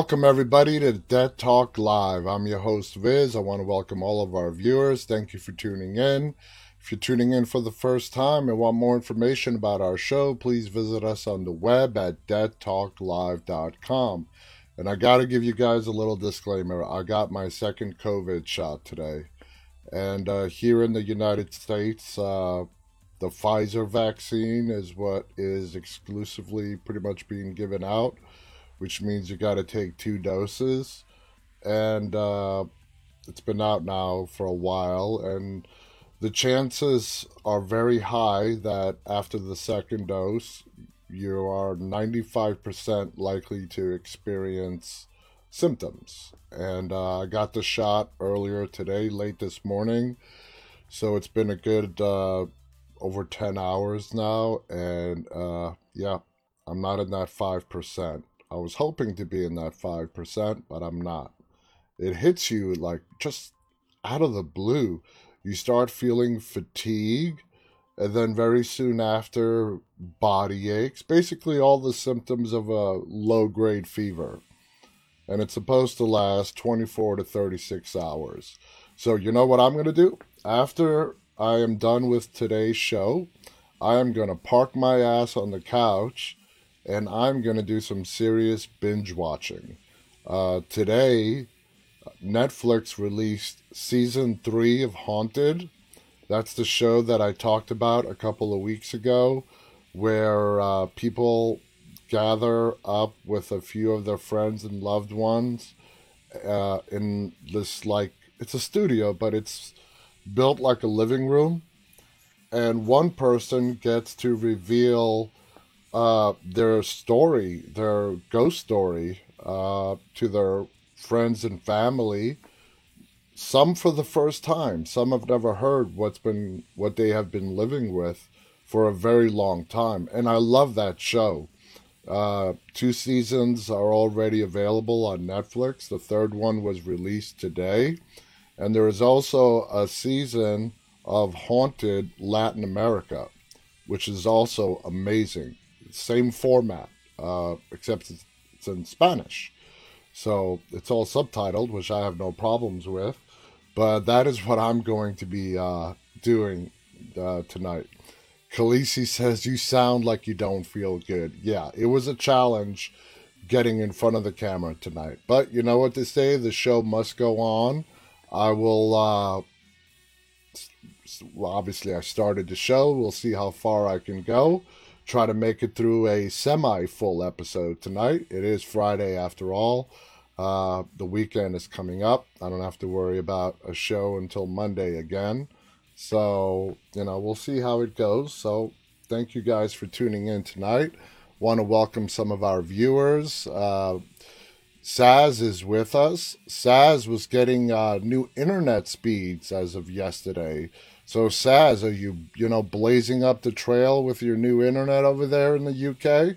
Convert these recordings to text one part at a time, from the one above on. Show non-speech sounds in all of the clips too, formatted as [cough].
Welcome, everybody, to Dead Talk Live. I'm your host, Viz. I want to welcome all of our viewers. Thank you for tuning in. If you're tuning in for the first time and want more information about our show, please visit us on the web at deadtalklive.com. And I got to give you guys a little disclaimer. I got my second COVID shot today. And uh, here in the United States, uh, the Pfizer vaccine is what is exclusively pretty much being given out which means you got to take two doses. And uh, it's been out now for a while, and the chances are very high that after the second dose, you are 95% likely to experience symptoms. And uh, I got the shot earlier today, late this morning. So it's been a good uh, over 10 hours now. And uh, yeah, I'm not in that 5%. I was hoping to be in that 5%, but I'm not. It hits you like just out of the blue. You start feeling fatigue, and then very soon after, body aches. Basically, all the symptoms of a low grade fever. And it's supposed to last 24 to 36 hours. So, you know what I'm going to do? After I am done with today's show, I am going to park my ass on the couch and I'm going to do some serious binge watching. Uh, today, Netflix released season three of Haunted. That's the show that I talked about a couple of weeks ago, where uh, people gather up with a few of their friends and loved ones uh, in this, like, it's a studio, but it's built like a living room. And one person gets to reveal uh, their story, their ghost story, uh, to their friends and family. Some for the first time. Some have never heard what's been what they have been living with for a very long time, and I love that show. Uh, two seasons are already available on Netflix. The third one was released today, and there is also a season of Haunted Latin America, which is also amazing same format, uh, except it's, it's in Spanish. So it's all subtitled, which I have no problems with. But that is what I'm going to be uh, doing uh, tonight. Khaleesi says, You sound like you don't feel good. Yeah, it was a challenge getting in front of the camera tonight. But you know what to say? The show must go on. I will, uh, obviously, I started the show. We'll see how far I can go try to make it through a semi full episode tonight. It is Friday after all. Uh, the weekend is coming up. I don't have to worry about a show until Monday again. So, you know, we'll see how it goes. So, thank you guys for tuning in tonight. Want to welcome some of our viewers. Uh, Saz is with us. Saz was getting uh, new internet speeds as of yesterday. So, Saz, are you, you know, blazing up the trail with your new internet over there in the UK?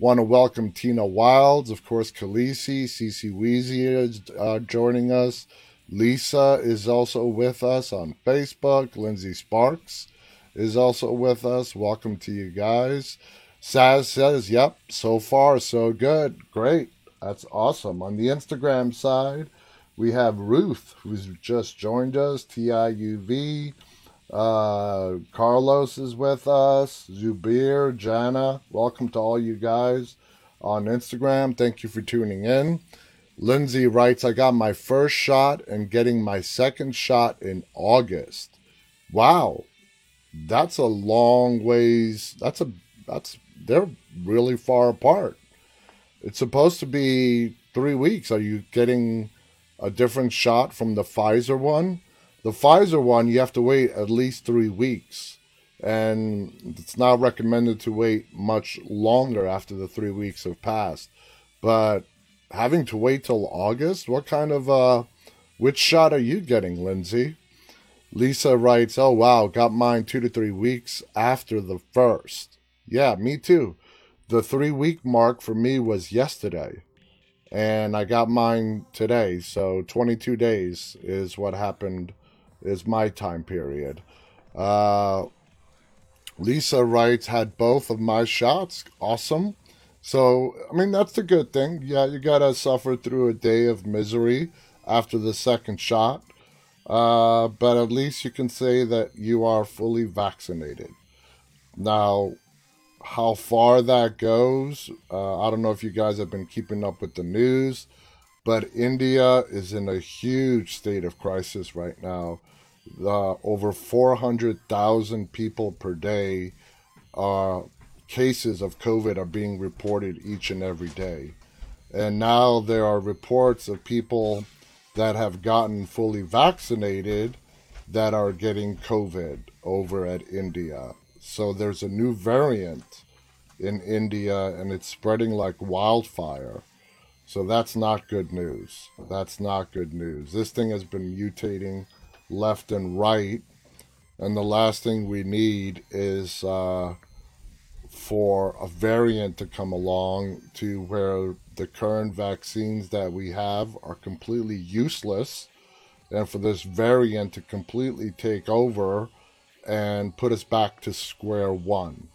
Want to welcome Tina Wilds, of course, Khaleesi, Cece Weezy is uh, joining us. Lisa is also with us on Facebook. Lindsay Sparks is also with us. Welcome to you guys. Saz says, yep, so far so good. Great. That's awesome. On the Instagram side, we have Ruth, who's just joined us, TIUV. Uh, Carlos is with us. Zubir, Jana, welcome to all you guys on Instagram. Thank you for tuning in. Lindsay writes, I got my first shot and getting my second shot in August. Wow. That's a long ways. That's a, that's, they're really far apart. It's supposed to be three weeks. Are you getting a different shot from the Pfizer one? The Pfizer one, you have to wait at least three weeks. And it's not recommended to wait much longer after the three weeks have passed. But having to wait till August, what kind of, uh, which shot are you getting, Lindsay? Lisa writes, Oh, wow, got mine two to three weeks after the first. Yeah, me too. The three week mark for me was yesterday and I got mine today. So 22 days is what happened is my time period. Uh, Lisa writes, had both of my shots. Awesome. So, I mean, that's the good thing. Yeah, you gotta suffer through a day of misery after the second shot. Uh, but at least you can say that you are fully vaccinated. Now, how far that goes, uh, I don't know if you guys have been keeping up with the news, but India is in a huge state of crisis right now. Uh, over 400,000 people per day are cases of COVID are being reported each and every day. And now there are reports of people that have gotten fully vaccinated that are getting COVID over at India. So there's a new variant in India and it's spreading like wildfire. So that's not good news. That's not good news. This thing has been mutating left and right. And the last thing we need is uh, for a variant to come along to where the current vaccines that we have are completely useless and for this variant to completely take over and put us back to square one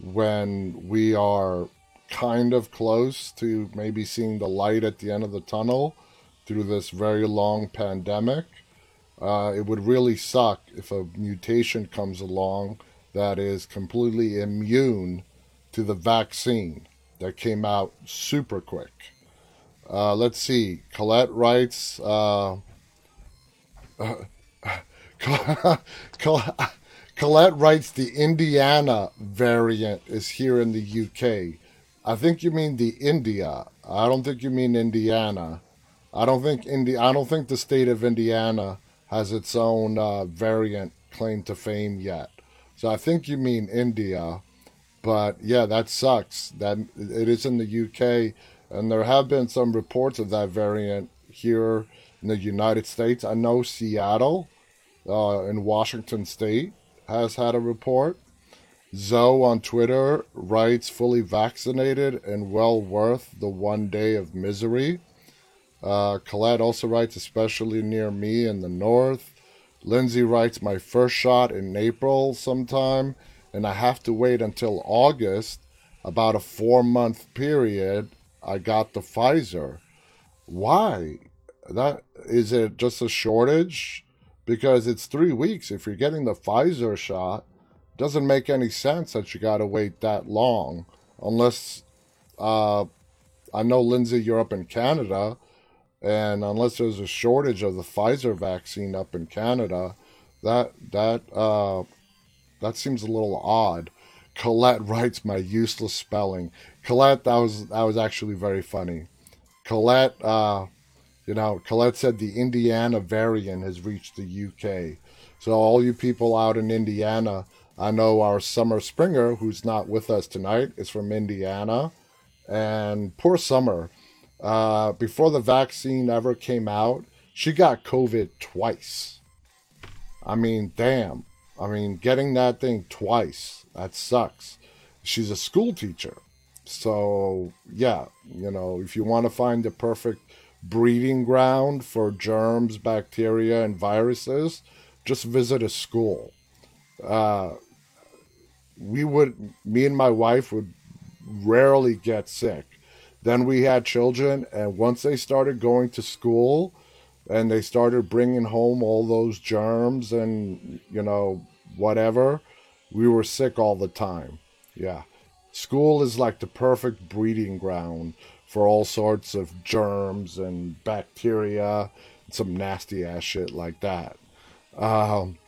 when we are kind of close to maybe seeing the light at the end of the tunnel through this very long pandemic. Uh, it would really suck if a mutation comes along that is completely immune to the vaccine that came out super quick. Uh, let's see. Colette writes. Uh, [laughs] [laughs] [laughs] Colette writes the Indiana variant is here in the UK. I think you mean the India. I don't think you mean Indiana. I don't think Indi- I don't think the state of Indiana has its own uh, variant claim to fame yet. So I think you mean India. But yeah, that sucks. That it is in the UK, and there have been some reports of that variant here in the United States. I know Seattle, uh, in Washington State, has had a report. Zoe on Twitter writes, fully vaccinated and well worth the one day of misery. Uh, Colette also writes, especially near me in the north. Lindsay writes, my first shot in April sometime and I have to wait until August, about a four month period, I got the Pfizer. Why? That is it just a shortage? Because it's three weeks. If you're getting the Pfizer shot, doesn't make any sense that you got to wait that long, unless uh, I know Lindsay, you're up in Canada, and unless there's a shortage of the Pfizer vaccine up in Canada, that that uh, that seems a little odd. Colette writes my useless spelling. Colette, that was that was actually very funny. Colette, uh, you know, Colette said the Indiana variant has reached the UK. So all you people out in Indiana, I know our Summer Springer, who's not with us tonight, is from Indiana, and poor Summer. Uh, before the vaccine ever came out, she got COVID twice. I mean, damn. I mean, getting that thing twice, that sucks. She's a school teacher. So, yeah, you know, if you want to find the perfect breeding ground for germs, bacteria, and viruses, just visit a school. Uh, we would, me and my wife would rarely get sick. Then we had children, and once they started going to school, and they started bringing home all those germs and you know whatever we were sick all the time. Yeah. School is like the perfect breeding ground for all sorts of germs and bacteria and some nasty ass shit like that. Um,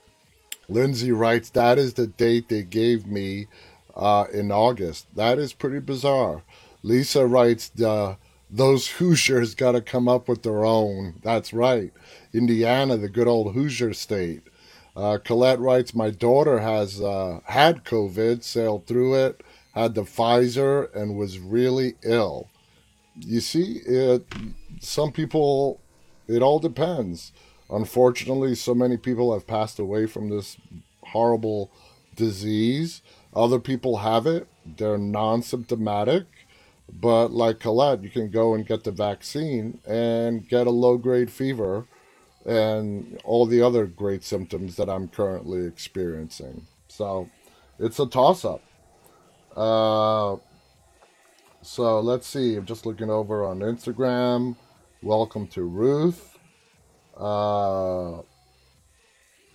lindsay writes that is the date they gave me uh, in august that is pretty bizarre lisa writes the those Hoosiers got to come up with their own. That's right. Indiana, the good old Hoosier state. Uh, Colette writes, My daughter has uh, had COVID, sailed through it, had the Pfizer, and was really ill. You see, it, some people, it all depends. Unfortunately, so many people have passed away from this horrible disease. Other people have it, they're non symptomatic but like Colette, you can go and get the vaccine and get a low grade fever and all the other great symptoms that I'm currently experiencing. So it's a toss up. Uh, So let's see. I'm just looking over on Instagram. Welcome to Ruth. Uh,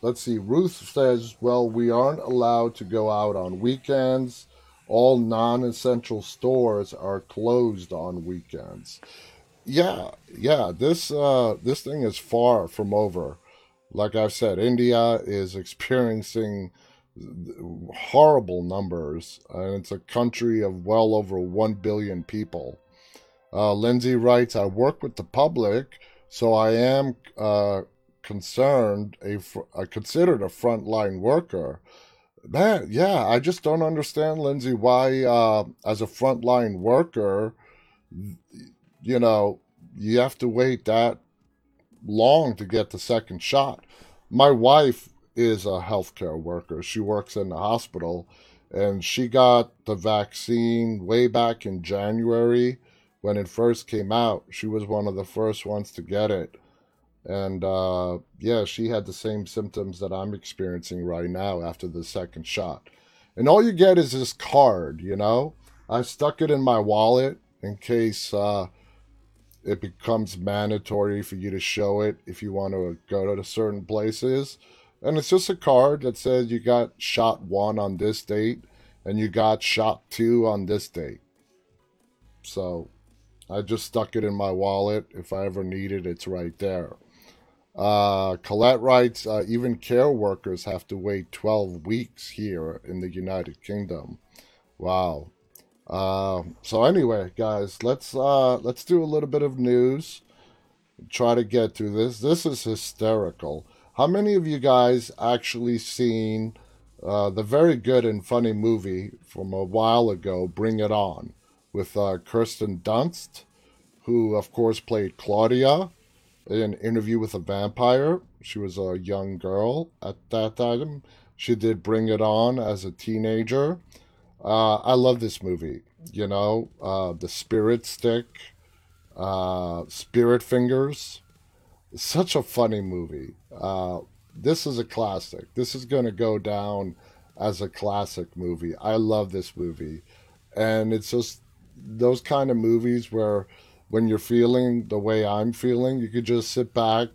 let's see. Ruth says, well, we aren't allowed to go out on weekends. All non essential stores are closed on weekends. Yeah, yeah, this uh, this thing is far from over. Like I've said, India is [laughs] experiencing horrible numbers, and it's a country of well over 1 billion people. Uh, Lindsay writes, I work with the public, so I am uh, concerned, a fr- I considered a frontline worker. Man, yeah, I just don't understand, Lindsay, why, uh, as a frontline worker, you know, you have to wait that long to get the second shot. My wife is a healthcare worker. She works in the hospital, and she got the vaccine way back in January when it first came out. She was one of the first ones to get it. And uh, yeah, she had the same symptoms that I'm experiencing right now after the second shot. And all you get is this card, you know? I stuck it in my wallet in case uh, it becomes mandatory for you to show it if you want to go to certain places. And it's just a card that says you got shot one on this date and you got shot two on this date. So I just stuck it in my wallet. If I ever need it, it's right there. Uh, Colette writes, uh, even care workers have to wait 12 weeks here in the United Kingdom. Wow. Uh, so anyway, guys, let's uh, let's do a little bit of news. Try to get through this. This is hysterical. How many of you guys actually seen uh, the very good and funny movie from a while ago, Bring It On, with uh, Kirsten Dunst, who of course played Claudia in Interview with a Vampire. She was a young girl at that time. She did Bring It On as a teenager. Uh, I love this movie. You know, uh, the Spirit Stick, uh, Spirit Fingers. Such a funny movie. Uh, this is a classic. This is going to go down as a classic movie. I love this movie. And it's just those kind of movies where when you're feeling the way I'm feeling, you could just sit back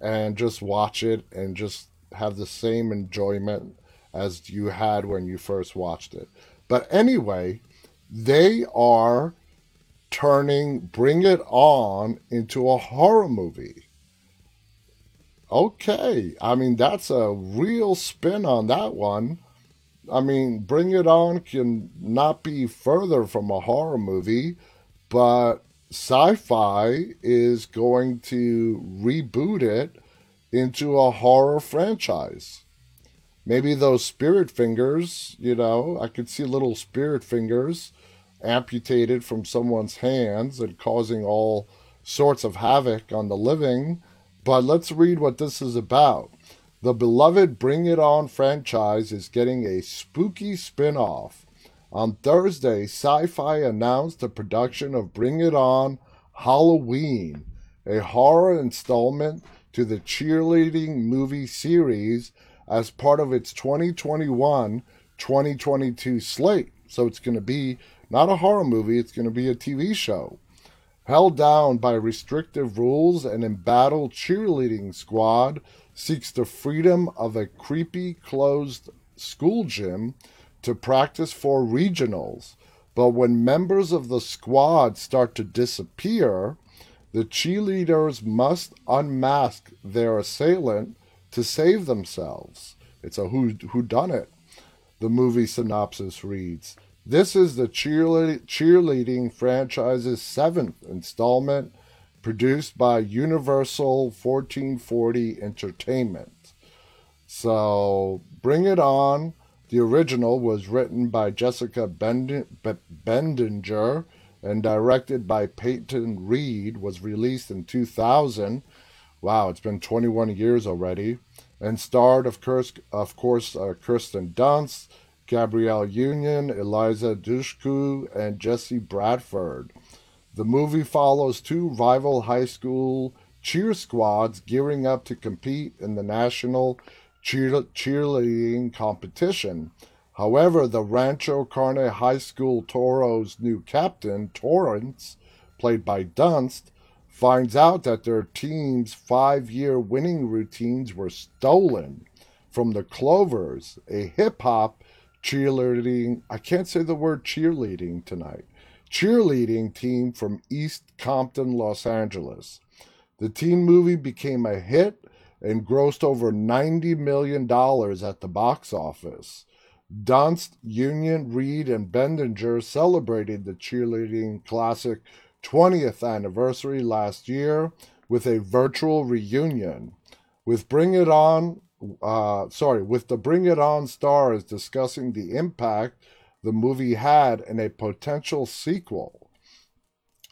and just watch it and just have the same enjoyment as you had when you first watched it. But anyway, they are turning Bring It On into a horror movie. Okay, I mean, that's a real spin on that one. I mean, Bring It On can not be further from a horror movie, but Syfy is going to reboot it into a horror franchise. Maybe those spirit fingers, you know, I could see little spirit fingers amputated from someone's hands and causing all sorts of havoc on the living. But let's read what this is about. The beloved Bring It On franchise is getting a spooky spin off. On Thursday, Syfy announced the production of Bring It On Halloween, a horror installment to the cheerleading movie series as part of its 2021 2022 slate. So it's going to be not a horror movie, it's going to be a TV show. Held down by restrictive rules, an embattled cheerleading squad seeks the freedom of a creepy closed school gym to practice for regionals. But when members of the squad start to disappear, the cheerleaders must unmask their assailant to save themselves. It's a who who done it. The movie synopsis reads: This is the cheerle- cheerleading franchise's seventh installment, produced by Universal 1440 Entertainment. So bring it on. The original was written by Jessica Bendinger and directed by Peyton Reed. Was released in 2000. Wow, it's been 21 years already and starred, of course, of course uh, Kirsten Dunst, Gabrielle Union, Eliza Dushku, and Jesse Bradford. The movie follows two rival high school cheer squads gearing up to compete in the national cheer- cheerleading competition. However, the Rancho Carne High School Toros' new captain, Torrance, played by Dunst, finds out that their team's five year winning routines were stolen from the Clovers, a hip hop cheerleading, I can't say the word cheerleading tonight, cheerleading team from East Compton, Los Angeles. The teen movie became a hit and grossed over $90 million at the box office. Dunst, Union, Reed, and Bendinger celebrated the cheerleading classic 20th anniversary last year with a virtual reunion. With Bring It On, uh, sorry, with the Bring It On stars discussing the impact the movie had in a potential sequel.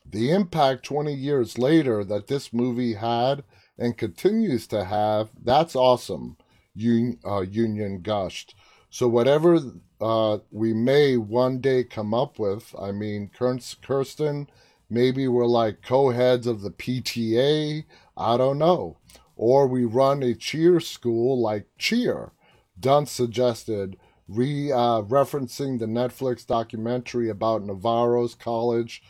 The impact 20 years later that this movie had and continues to have, that's awesome, Un- uh, Union gushed. So, whatever uh, we may one day come up with, I mean, Kirsten, maybe we're like co heads of the PTA, I don't know. Or we run a cheer school like Cheer. Dunst suggested, re uh, referencing the Netflix documentary about Navarro's college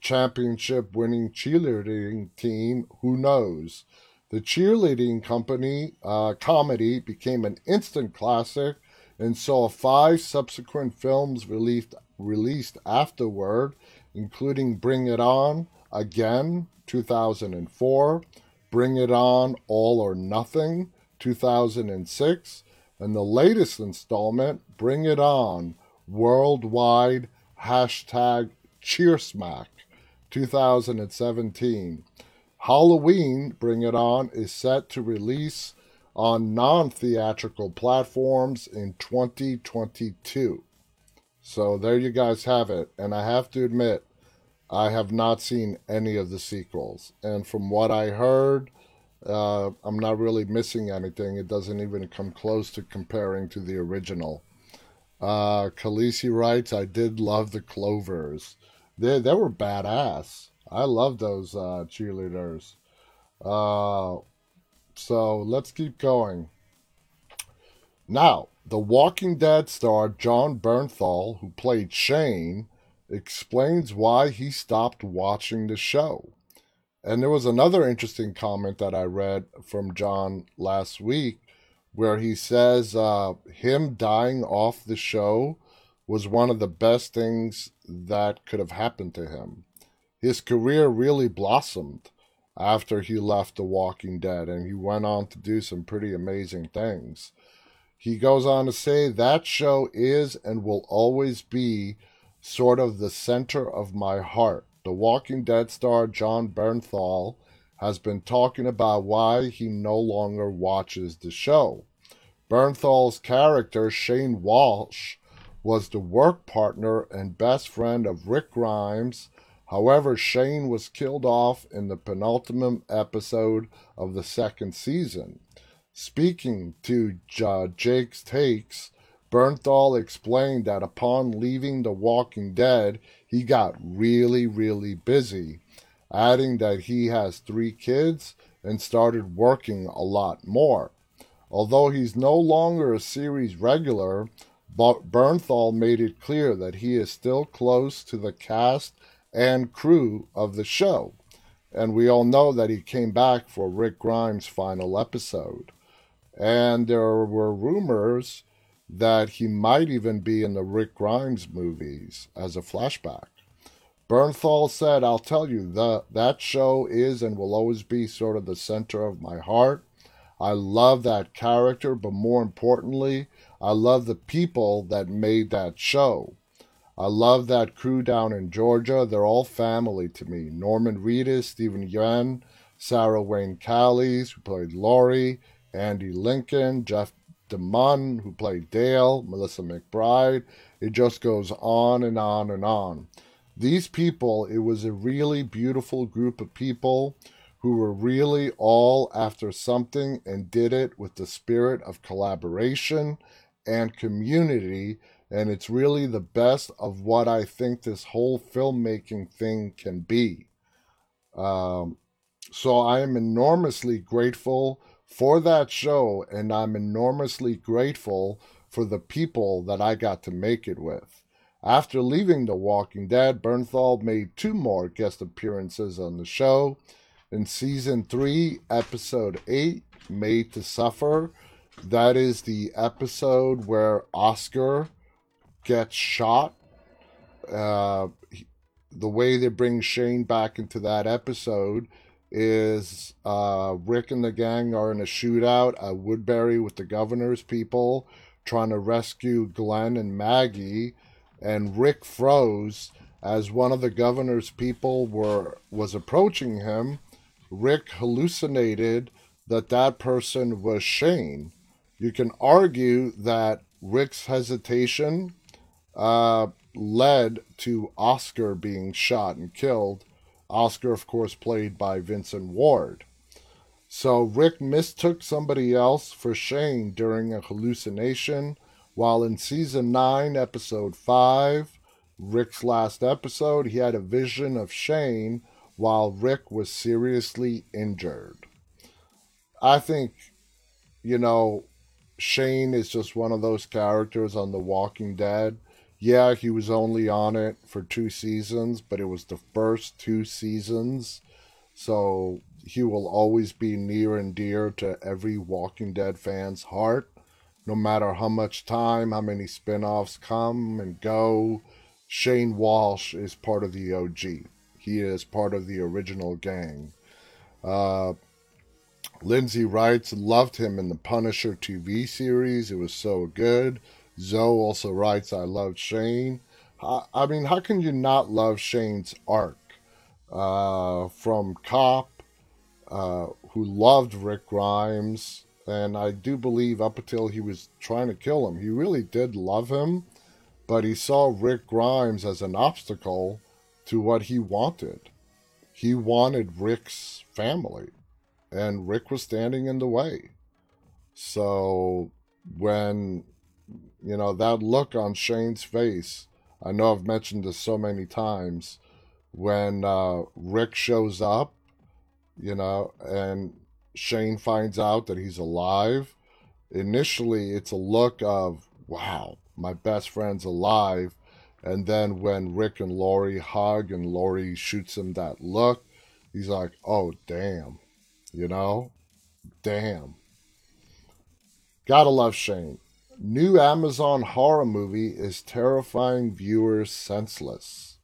championship winning cheerleading team, Who Knows? The cheerleading company uh, comedy became an instant classic and saw five subsequent films released, released afterward, including Bring It On, Again, 2004, Bring It On, All or Nothing, 2006, and the latest installment, Bring It On, Worldwide Hashtag Cheersmack, 2017. Halloween, Bring It On, is set to release on non theatrical platforms in 2022. So there you guys have it. And I have to admit, I have not seen any of the sequels. And from what I heard, uh, I'm not really missing anything. It doesn't even come close to comparing to the original. Uh, Khaleesi writes, I did love the Clovers. They, they were badass. I love those uh, cheerleaders. Uh, so let's keep going. Now, the Walking Dead star Jon Bernthal, who played Shane, explains why he stopped watching the show. And there was another interesting comment that I read from Jon last week where he says uh, him dying off the show was one of the best things that could have happened to him. His career really blossomed after he left The Walking Dead, and he went on to do some pretty amazing things. He goes on to say that show is and will always be sort of the center of my heart. The Walking Dead star Jon Bernthal has been talking about why he no longer watches the show. Bernthal's character, Shane Walsh, was the work partner and best friend of Rick Grimes However, Shane was killed off in the penultimate episode of the second season. Speaking to uh, Jake's Takes, Bernthal explained that upon leaving The Walking Dead, he got really, really busy, adding that he has three kids and started working a lot more. Although he's no longer a series regular, Bernthal made it clear that he is still close to the cast and crew of the show. And we all know that he came back for Rick Grimes' final episode. And there were rumors that he might even be in the Rick Grimes movies as a flashback. Bernthal said, I'll tell you, the, that show is and will always be sort of the center of my heart. I love that character, but more importantly, I love the people that made that show. I love that crew down in Georgia. They're all family to me. Norman Reedus, Steven Yeun, Sarah Wayne Callies, who played Lori, Andy Lincoln, Jeff DeMunn, who played Dale, Melissa McBride. It just goes on and on and on. These people, it was a really beautiful group of people who were really all after something and did it with the spirit of collaboration and community and it's really the best of what I think this whole filmmaking thing can be. Um, so I am enormously grateful for that show, and I'm enormously grateful for the people that I got to make it with. After leaving The Walking Dead, Bernthal made two more guest appearances on the show. In season 3, episode 8, Made to Suffer, that is the episode where Oscar gets shot. Uh, the way they bring Shane back into that episode is uh, Rick and the gang are in a shootout at Woodbury with the governor's people trying to rescue Glenn and Maggie, and Rick froze as one of the governor's people were was approaching him. Rick hallucinated that that person was Shane. You can argue that Rick's hesitation uh, led to Oscar being shot and killed. Oscar, of course, played by Vincent Ward. So Rick mistook somebody else for Shane during a hallucination, while in season 9, episode 5, Rick's last episode, he had a vision of Shane while Rick was seriously injured. I think, you know, Shane is just one of those characters on The Walking Dead yeah, he was only on it for two seasons, but it was the first two seasons. So he will always be near and dear to every Walking Dead fan's heart. No matter how much time, how many spin offs come and go, Shane Walsh is part of the OG. He is part of the original gang. Uh, Lindsay writes, loved him in the Punisher TV series. It was so good. Zoe also writes, I love Shane. I mean, how can you not love Shane's arc? Uh, from Cop, uh, who loved Rick Grimes, and I do believe up until he was trying to kill him, he really did love him, but he saw Rick Grimes as an obstacle to what he wanted. He wanted Rick's family, and Rick was standing in the way. So when you know, that look on Shane's face. I know I've mentioned this so many times. When uh, Rick shows up, you know, and Shane finds out that he's alive, initially it's a look of, wow, my best friend's alive. And then when Rick and Lori hug and Lori shoots him that look, he's like, oh, damn, you know, damn. Gotta love Shane. New Amazon horror movie is terrifying viewers senseless.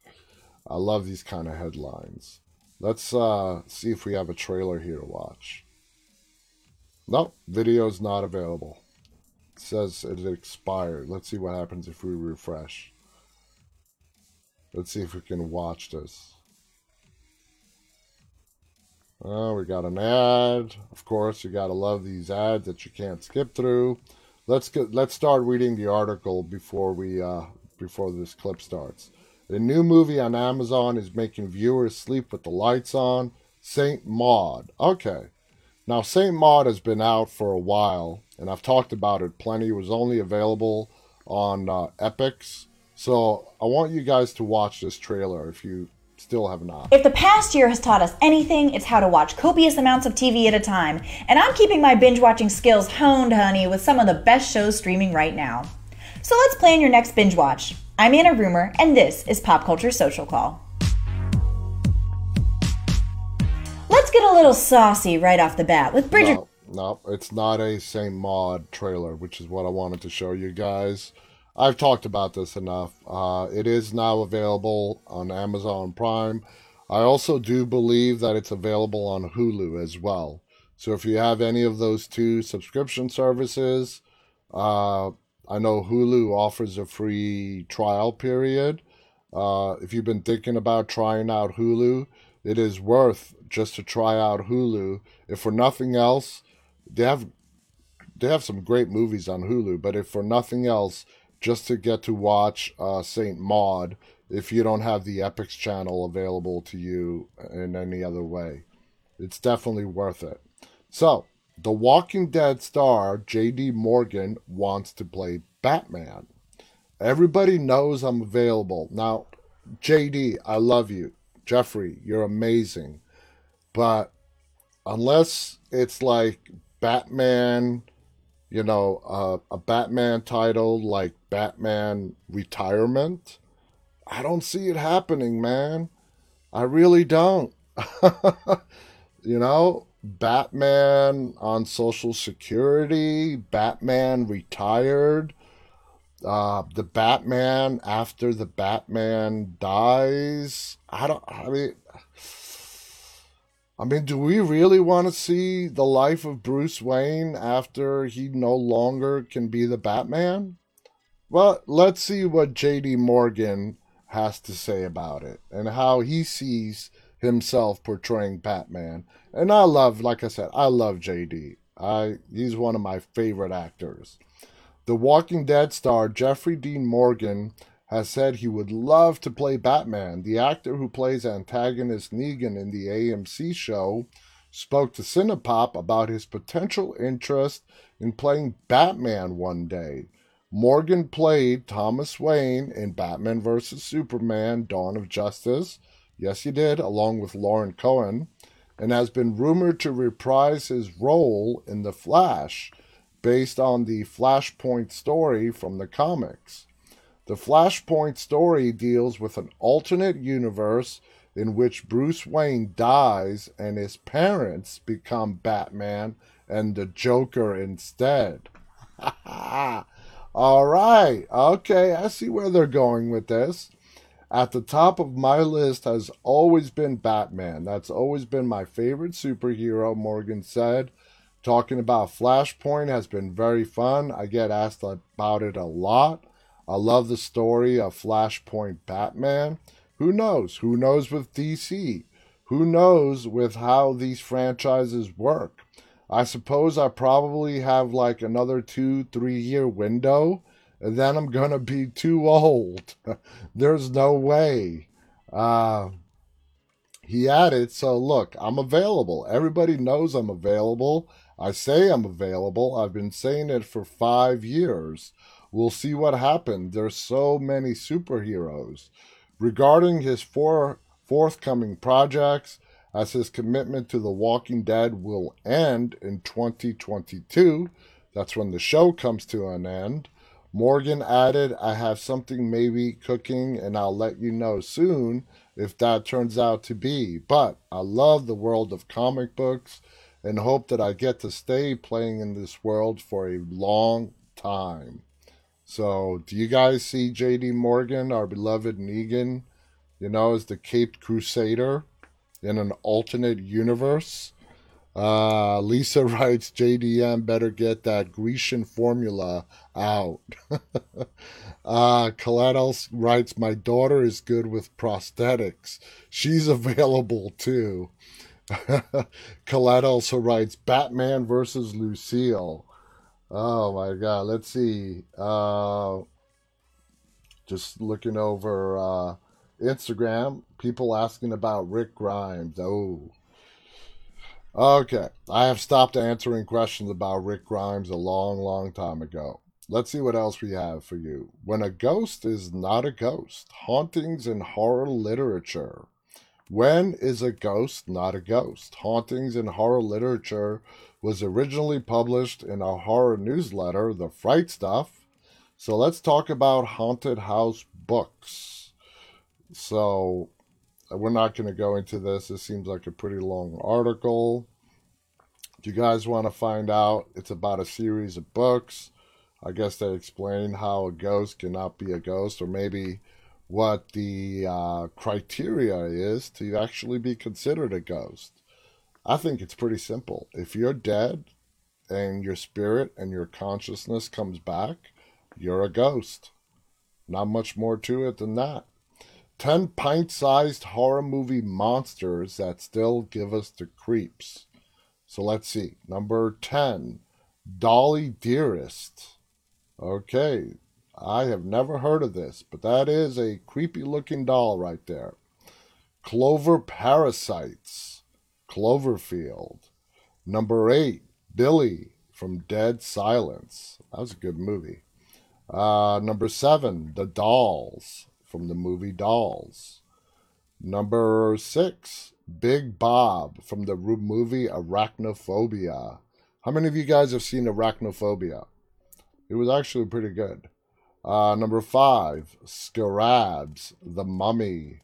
I love these kind of headlines. Let's uh, see if we have a trailer here to watch. Nope, video's not available. It says it expired. Let's see what happens if we refresh. Let's see if we can watch this. Oh, we got an ad. Of course, you gotta love these ads that you can't skip through let's let's start reading the article before we uh, before this clip starts. The new movie on Amazon is making viewers sleep with the lights on. Saint Maud. Okay. Now Saint Maud has been out for a while, and I've talked about it plenty. It was only available on uh, Epix, so I want you guys to watch this trailer if you still have not. If the past year has taught us anything, it's how to watch copious amounts of TV at a time. And I'm keeping my binge watching skills honed, honey, with some of the best shows streaming right now. So let's plan your next binge watch. I'm Anna Rumor, and this is Pop Culture Social Call. Let's get a little saucy right off the bat with Bridget. No, no, it's not a Saint Maud trailer, which is what I wanted to show you guys. I've talked about this enough. Uh, it is now available on Amazon Prime. I also do believe that it's available on Hulu as well. So if you have any of those two subscription services, uh, I know Hulu offers a free trial period. Uh, if you've been thinking about trying out Hulu, it is worth just to try out Hulu. If for nothing else, they have they have some great movies on Hulu, but if for nothing else, just to get to watch uh, Saint Maud if you don't have the Epix channel available to you in any other way. It's definitely worth it. So, The Walking Dead star J.D. Morgan wants to play Batman. Everybody knows I'm available. Now, JD, I love you. Jeffrey, you're amazing. But unless it's like Batman you know, uh, a Batman title like Batman Retirement. I don't see it happening, man. I really don't. [laughs] you know, Batman on Social Security, Batman retired, uh, the Batman after the Batman dies. I don't. I mean, I mean, do we really want to see the life of Bruce Wayne after he no longer can be the Batman? Well, let's see what J.D. Morgan has to say about it and how he sees himself portraying Batman. And I love, like I said, I love JD. I he's one of my favorite actors. The Walking Dead star Jeffrey Dean Morgan has said he would love to play Batman. The actor who plays antagonist Negan in the AMC show spoke to Cinepop about his potential interest in playing Batman one day. Morgan played Thomas Wayne in Batman vs. Superman Dawn of Justice. Yes, he did, along with Lauren Cohan, and has been rumored to reprise his role in The Flash based on the Flashpoint story from the comics. The Flashpoint story deals with an alternate universe in which Bruce Wayne dies and his parents become Batman and the Joker instead. [laughs] All right. Okay, I see where they're going with this. At the top of my list has always been Batman. That's always been my favorite superhero, Morgan said. Talking about Flashpoint has been very fun. I get asked about it a lot. I love the story of Flashpoint Batman. Who knows? Who knows with DC? Who knows with how these franchises work? I suppose I probably have like another two, three year window, and then I'm going to be too old. [laughs] There's no way. Uh, he added, So look, I'm available. Everybody knows I'm available. I say I'm available. I've been saying it for five years. We'll see what happens. There's so many superheroes. Regarding his four forthcoming projects, as his commitment to The Walking Dead will end in 2022. That's when the show comes to an end. Morgan added, I have something maybe cooking and I'll let you know soon if that turns out to be. But I love the world of comic books and hope that I get to stay playing in this world for a long time. So, do you guys see JD Morgan, our beloved Negan, you know, as the Caped Crusader? in an alternate universe. Uh, Lisa [laughs] writes, JDM better get that Grecian formula out. [laughs] uh, Colette writes, My daughter is good with prosthetics. She's [laughs] available too. Colette also writes, Batman versus Lucille. Oh my God. Let's see. Uh, just looking over. Uh, Instagram, people asking about Rick Grimes. Oh. Okay, I have stopped answering questions about Rick Grimes a long, long time ago. Let's see what else we have for you. When a ghost is not a ghost, hauntings in horror literature. When is a ghost not a ghost? Hauntings in horror literature was originally published in a horror newsletter, The Fright Stuff. So let's talk about haunted house books. So we're not going to go into this. It seems like a pretty long article. If you guys want to find out, it's about a series of books. I guess they explain how a ghost cannot be a ghost, or maybe what the uh, criteria is to actually be considered a ghost. I think it's pretty simple. If you're dead and your spirit and your consciousness comes back, you're a ghost. Not much more to it than that. 10 pint sized horror movie monsters that still give us the creeps. So let's see. Number 10, Dolly Dearest. Okay, I have never heard of this, but that is a creepy looking doll right there. Clover Parasites, Cloverfield. Number 8, Billy from Dead Silence. That was a good movie. Uh, number 7, The Dolls from the movie Dolls. Number six, Big Bob from the movie Arachnophobia. How many of you guys have seen Arachnophobia? It was actually pretty good. Uh, number five, Scarabs, The Mummy.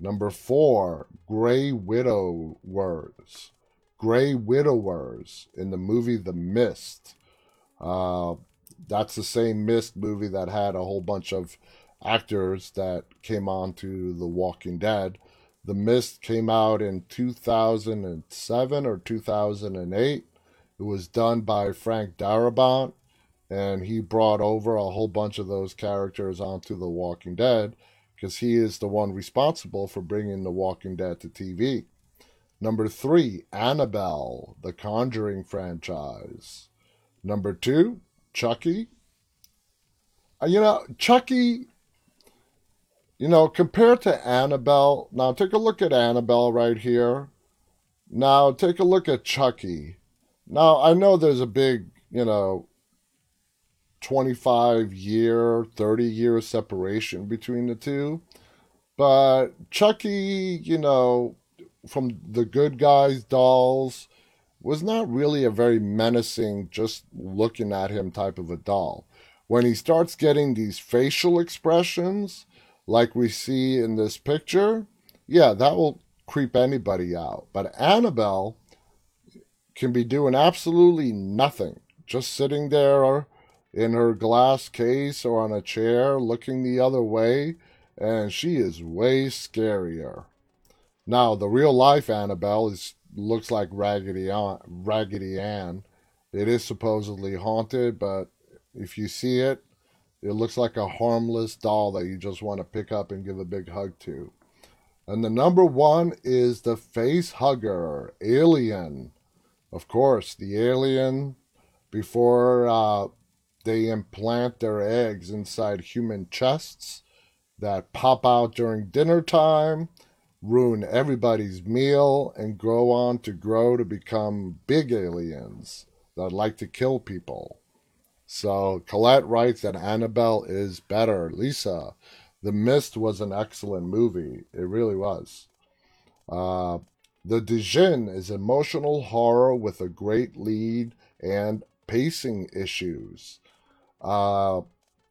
Number four, Grey Widowers. Grey Widowers in the movie The Mist. Uh, that's the same Mist movie that had a whole bunch of actors that came on to The Walking Dead. The Mist came out in 2007 or 2008. It was done by Frank Darabont, and he brought over a whole bunch of those characters onto The Walking Dead because he is the one responsible for bringing The Walking Dead to TV. Number three, Annabelle, the Conjuring franchise. Number two, Chucky. Uh, you know, Chucky, you know, compared to Annabelle, now take a look at Annabelle right here. Now take a look at Chucky. Now, I know there's a big, you know, 25 year, 30 year separation between the two. But Chucky, you know, from the good guys dolls was not really a very menacing, just looking at him type of a doll. When he starts getting these facial expressions, like we see in this picture, yeah, that will creep anybody out. But Annabelle can be doing absolutely nothing, just sitting there in her glass case or on a chair looking the other way, and she is way scarier. Now, the real life Annabelle is looks like Raggedy Ann, Raggedy Ann. It is supposedly haunted, but if you see it, it looks like a harmless doll that you just want to pick up and give a big hug to. And the number one is the face hugger, Alien. Of course, the alien, before uh, they implant their eggs inside human chests that pop out during dinner time, ruin everybody's meal, and grow on to grow to become big aliens that like to kill people. So Colette writes that Annabelle is better. Lisa, The Mist was an excellent movie. It really was. Uh, the Djinn is emotional horror with a great lead and pacing issues. Uh,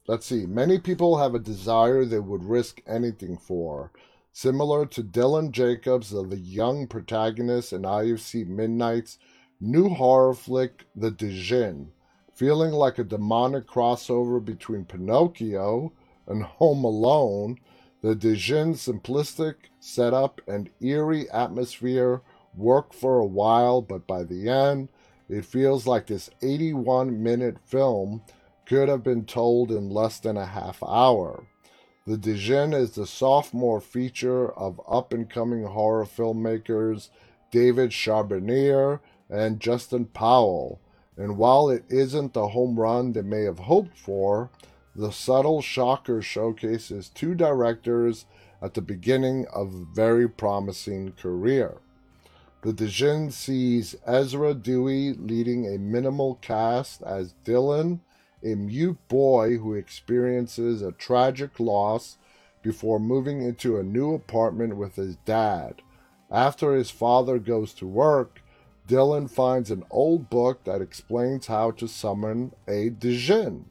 let's see. Many people have a desire they would risk anything for. Similar to Dylan Jacobs, the young protagonist in IFC Midnight's new horror flick, The Djinn, feeling like a demonic crossover between Pinocchio and Home Alone, the Djinn's simplistic setup and eerie atmosphere work for a while, but by the end, it feels like this 81 minute film could have been told in less than a half hour. The Djinn is the sophomore feature of up and coming horror filmmakers David Charbonnier and Justin Powell, and while it isn't the home run they may have hoped for, the subtle shocker showcases two directors at the beginning of a very promising career. The Djinn sees Ezra Dewey leading a minimal cast as Dylan a mute boy who experiences a tragic loss before moving into a new apartment with his dad. After his father goes to work, Dylan finds an old book that explains how to summon a Djinn,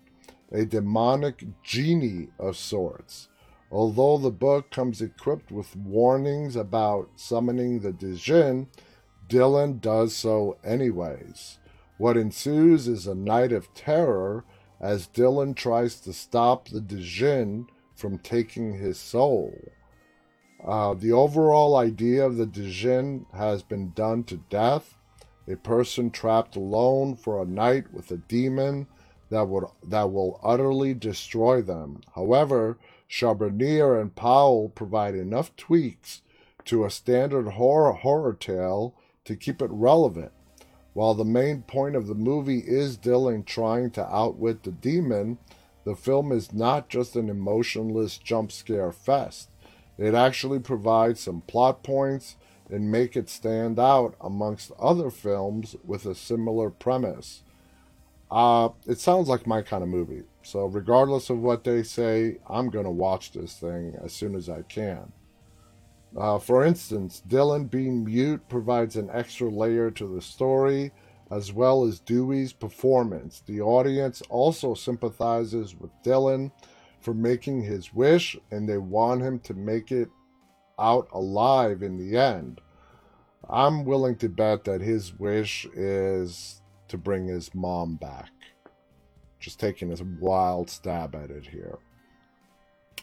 a demonic genie of sorts. Although the book comes equipped with warnings about summoning the Djinn, Dylan does so anyways. What ensues is a night of terror as Dylan tries to stop the Djinn from taking his soul. Uh, the overall idea of the Djinn has been done to death. A person trapped alone for a night with a demon that would that will utterly destroy them. However, Charbonnier and Powell provide enough tweaks to a standard horror horror tale to keep it relevant while the main point of the movie is Dylan trying to outwit the demon, the film is not just an emotionless jump scare fest. It actually provides some plot points and make it stand out amongst other films with a similar premise. Uh, it sounds like my kind of movie. So regardless of what they say, I'm going to watch this thing as soon as I can. Uh, for instance, Dylan being mute provides an extra layer to the story, as well as Dewey's performance. The audience also sympathizes with Dylan for making his wish and they want him to make it out alive in the end. I'm willing to bet that his wish is to bring his mom back. Just taking a wild stab at it here.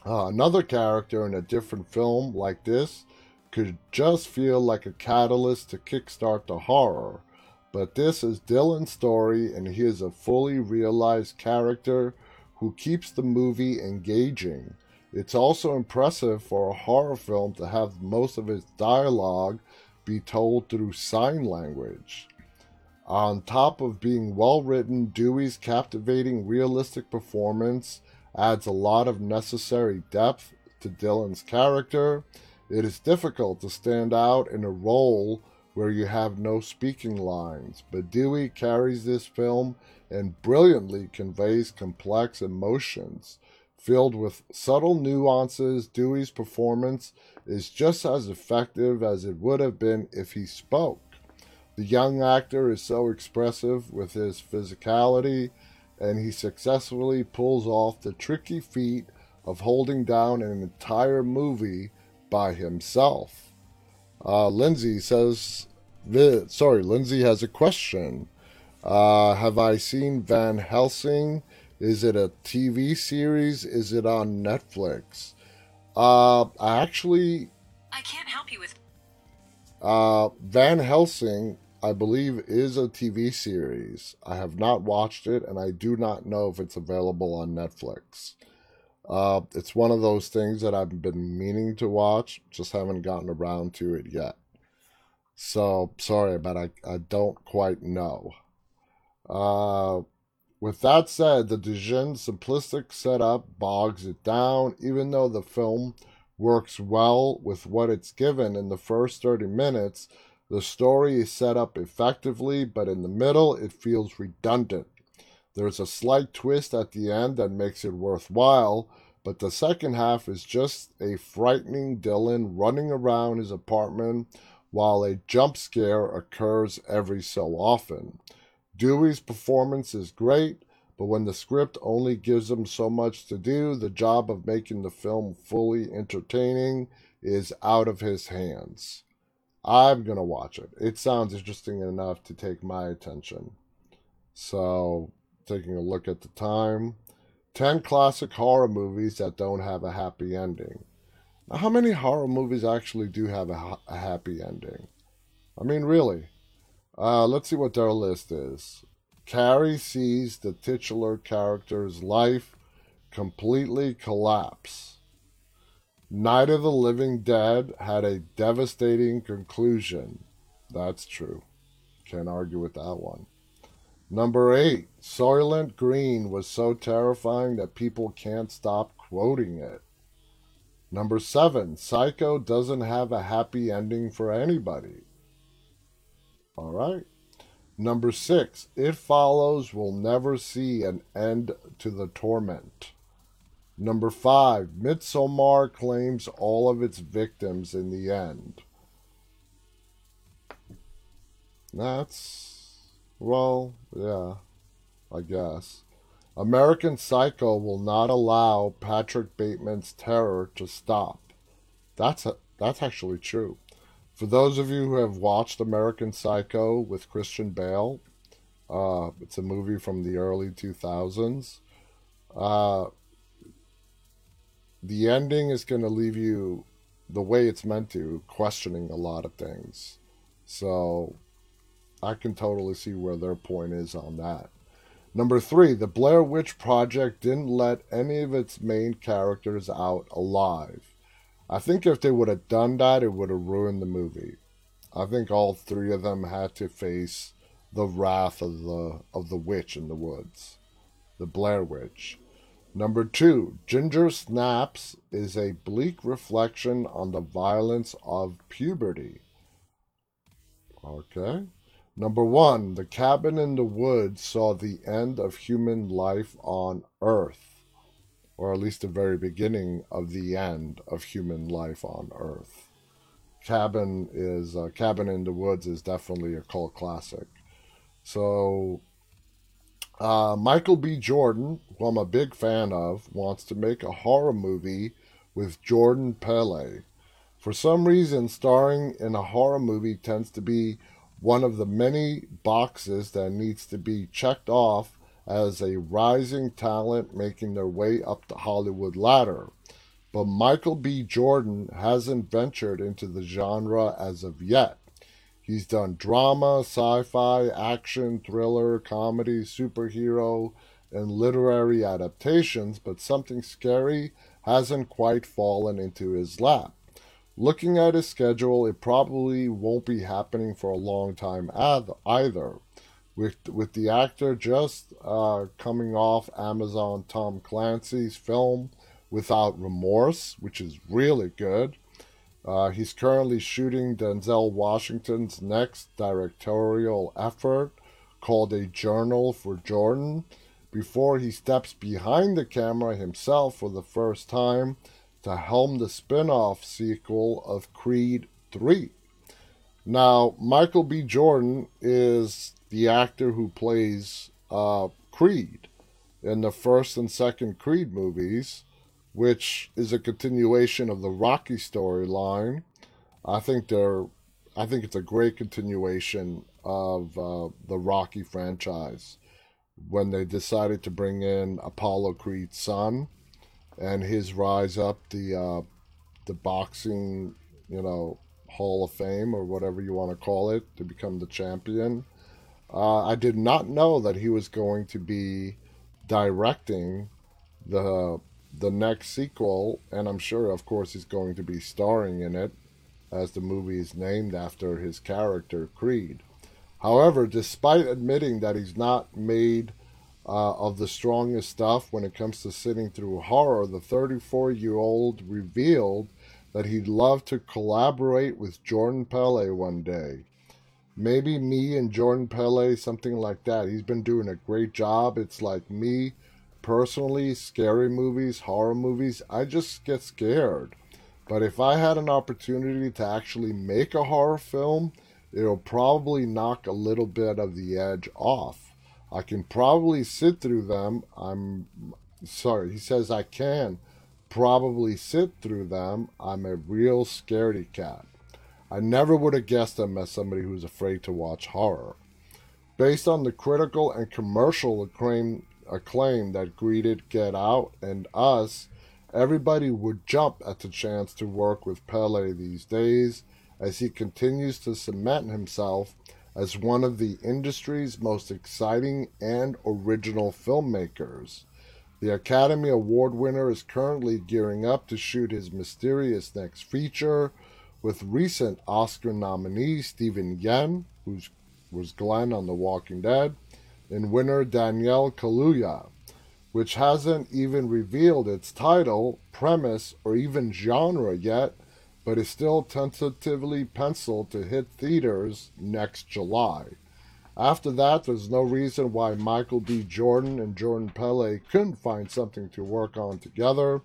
Uh, another character in a different film like this could just feel like a catalyst to kickstart the horror. But this is Dylan's story, and he is a fully realized character who keeps the movie engaging. It's also impressive for a horror film to have most of its dialogue be told through sign language. On top of being well written, Dewey's captivating, realistic performance adds a lot of necessary depth to Dylan's character. It is difficult to stand out in a role where you have no speaking lines, but Dewey carries this film and brilliantly conveys complex emotions. Filled with subtle nuances, Dewey's performance is just as effective as it would have been if he spoke. The young actor is so expressive with his physicality, and he successfully pulls off the tricky feat of holding down an entire movie by himself. Uh, Lindsay says, sorry, Lindsay has a question. Uh, have I seen Van Helsing? Is it a TV series? Is it on Netflix? Uh, I actually. I can't help you with. Uh, Van Helsing, I believe, is a TV series. I have not watched it, and I do not know if it's available on Netflix. Uh, it's one of those things that I've been meaning to watch, just haven't gotten around to it yet. So sorry, but I, I don't quite know. Uh, with that said, the Djinn's simplistic setup bogs it down, even though the film works well with what it's given in the first 30 minutes. The story is set up effectively, but in the middle, it feels redundant. There's a slight twist at the end that makes it worthwhile, but the second half is just a frightening Dylan running around his apartment while a jump scare occurs every so often. Dewey's performance is great, but when the script only gives him so much to do, the job of making the film fully entertaining is out of his hands. I'm going to watch it. It sounds interesting enough to take my attention. So, taking a look at the time 10 classic horror movies that don't have a happy ending. Now, how many horror movies actually do have a, a happy ending? I mean, really? Uh, let's see what their list is. Carrie sees the titular character's life completely collapse. Night of the Living Dead had a devastating conclusion. That's true. Can't argue with that one. Number eight, Soylent Green was so terrifying that people can't stop quoting it. Number seven, Psycho doesn't have a happy ending for anybody. All right. Number six, It Follows will never see an end to the torment. Number five, Midsommar claims all of its victims in the end. That's, well, yeah, I guess. American Psycho will not allow Patrick Bateman's terror to stop. That's a, that's actually true. For those of you who have watched American Psycho with Christian Bale, uh, it's a movie from the early 2000s. Uh, the ending is going to leave you the way it's meant to, questioning a lot of things. So I can totally see where their point is on that. Number three, the Blair Witch Project didn't let any of its main characters out alive. I think if they would have done that, it would have ruined the movie. I think all three of them had to face the wrath of the of the witch in the woods, the Blair Witch. Number two, Ginger Snaps is a bleak reflection on the violence of puberty. Okay. Number one, The Cabin in the Woods saw the end of human life on Earth or at least the very beginning of the end of human life on Earth. Cabin is uh, Cabin in the Woods is definitely a cult classic. So, uh, Michael B. Jordan, who I'm a big fan of, wants to make a horror movie with Jordan Peele. For some reason, starring in a horror movie tends to be one of the many boxes that needs to be checked off as a rising talent making their way up the Hollywood ladder. But Michael B. Jordan hasn't ventured into the genre as of yet. He's done drama, sci fi, action, thriller, comedy, superhero, and literary adaptations, but something scary hasn't quite fallen into his lap. Looking at his schedule, it probably won't be happening for a long time either. With, with the actor just uh, coming off Amazon Tom Clancy's film Without Remorse, which is really good, uh, he's currently shooting Denzel Washington's next directorial effort called A Journal for Jordan before he steps behind the camera himself for the first time to helm the spin off sequel of Creed 3. Now, Michael B. Jordan is the actor who plays uh, Creed in the first and second Creed movies which is a continuation of the Rocky storyline. I think they're, I think it's a great continuation of uh, the Rocky franchise when they decided to bring in Apollo Creed's son and his rise up the uh, the boxing, you know, Hall of Fame or whatever you want to call it to become the champion. Uh, I did not know that he was going to be directing the the next sequel, and I'm sure, of course, he's going to be starring in it, as the movie is named after his character, Creed. However, despite admitting that he's not made uh, of the strongest stuff when it comes to sitting through horror, the 34 year old revealed that he'd love to collaborate with Jordan Peele one day. Maybe me and Jordan Peele, something like that. He's been doing a great job. It's like me personally, scary movies, horror movies, I just get scared. But if I had an opportunity to actually make a horror film, it'll probably knock a little bit of the edge off. I can probably sit through them. I'm sorry, he says I can probably sit through them. I'm a real scaredy cat. I never would have guessed him as somebody who's afraid to watch horror. Based on the critical and commercial acclaim acclaim that greeted Get Out and Us, everybody would jump at the chance to work with Peele these days as he continues to cement himself as one of the industry's most exciting and original filmmakers. The Academy Award winner is currently gearing up to shoot his mysterious next feature with recent Oscar nominee Steven Yeun, who was Glenn on The Walking Dead, and winner Daniel Kaluuya, which hasn't even revealed its title, premise, or even genre yet, but is still tentatively penciled to hit theaters next July. After that, there's no reason why Michael B. Jordan and Jordan Peele couldn't find something to work on together,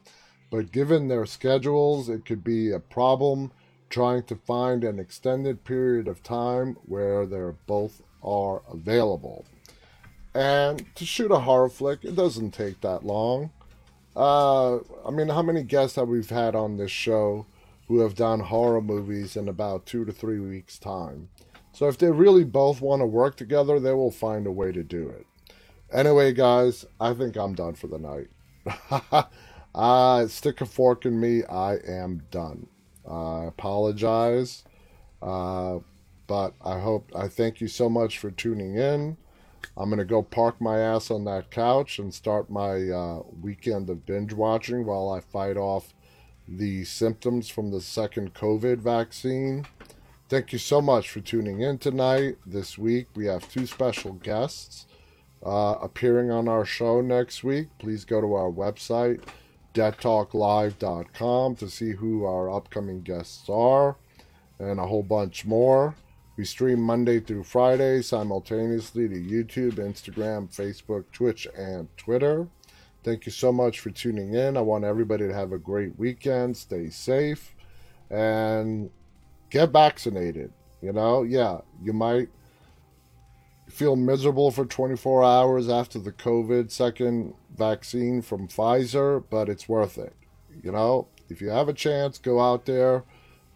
but given their schedules, it could be a problem trying to find an extended period of time where they're both are available. And to shoot a horror flick, it doesn't take that long. Uh, I mean, how many guests have we had on this show who have done horror movies in about two to three weeks' time? So if they really both want to work together, they will find a way to do it. Anyway, guys, I think I'm done for the night. [laughs] uh, stick a fork in me. I am done. I apologize. Uh, but I hope, I thank you so much for tuning in. I'm going to go park my ass on that couch and start my uh, weekend of binge watching while I fight off the symptoms from the second COVID vaccine. Thank you so much for tuning in tonight. This week we have two special guests uh, appearing on our show next week. Please go to our website, deadtalklive.com, to see who our upcoming guests are and a whole bunch more. We stream Monday through Friday simultaneously to YouTube, Instagram, Facebook, Twitch, and Twitter. Thank you so much for tuning in. I want everybody to have a great weekend. Stay safe and get vaccinated. You know, yeah, you might feel miserable for 24 hours after the COVID second vaccine from Pfizer, but it's worth it. You know, if you have a chance, go out there,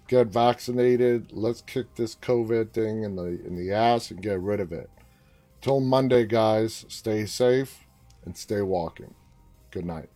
get vaccinated. Let's kick this COVID thing in the in the ass and get rid of it. Till Monday, guys, stay safe and stay walking. Good night.